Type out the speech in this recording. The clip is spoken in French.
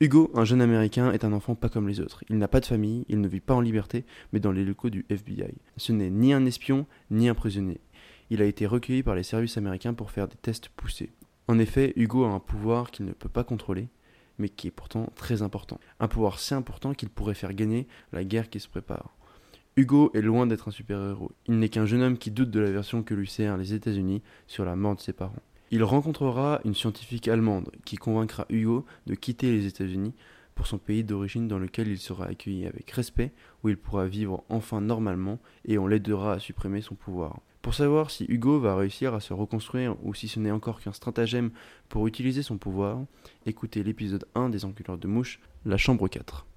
Hugo, un jeune américain, est un enfant pas comme les autres. Il n'a pas de famille, il ne vit pas en liberté, mais dans les locaux du FBI. Ce n'est ni un espion, ni un prisonnier. Il a été recueilli par les services américains pour faire des tests poussés. En effet, Hugo a un pouvoir qu'il ne peut pas contrôler, mais qui est pourtant très important. Un pouvoir si important qu'il pourrait faire gagner la guerre qui se prépare. Hugo est loin d'être un super-héros. Il n'est qu'un jeune homme qui doute de la version que lui servent les États-Unis sur la mort de ses parents. Il rencontrera une scientifique allemande qui convaincra Hugo de quitter les États-Unis pour son pays d'origine dans lequel il sera accueilli avec respect, où il pourra vivre enfin normalement et on l'aidera à supprimer son pouvoir. Pour savoir si Hugo va réussir à se reconstruire ou si ce n'est encore qu'un stratagème pour utiliser son pouvoir, écoutez l'épisode 1 des enculeurs de mouches, la chambre 4.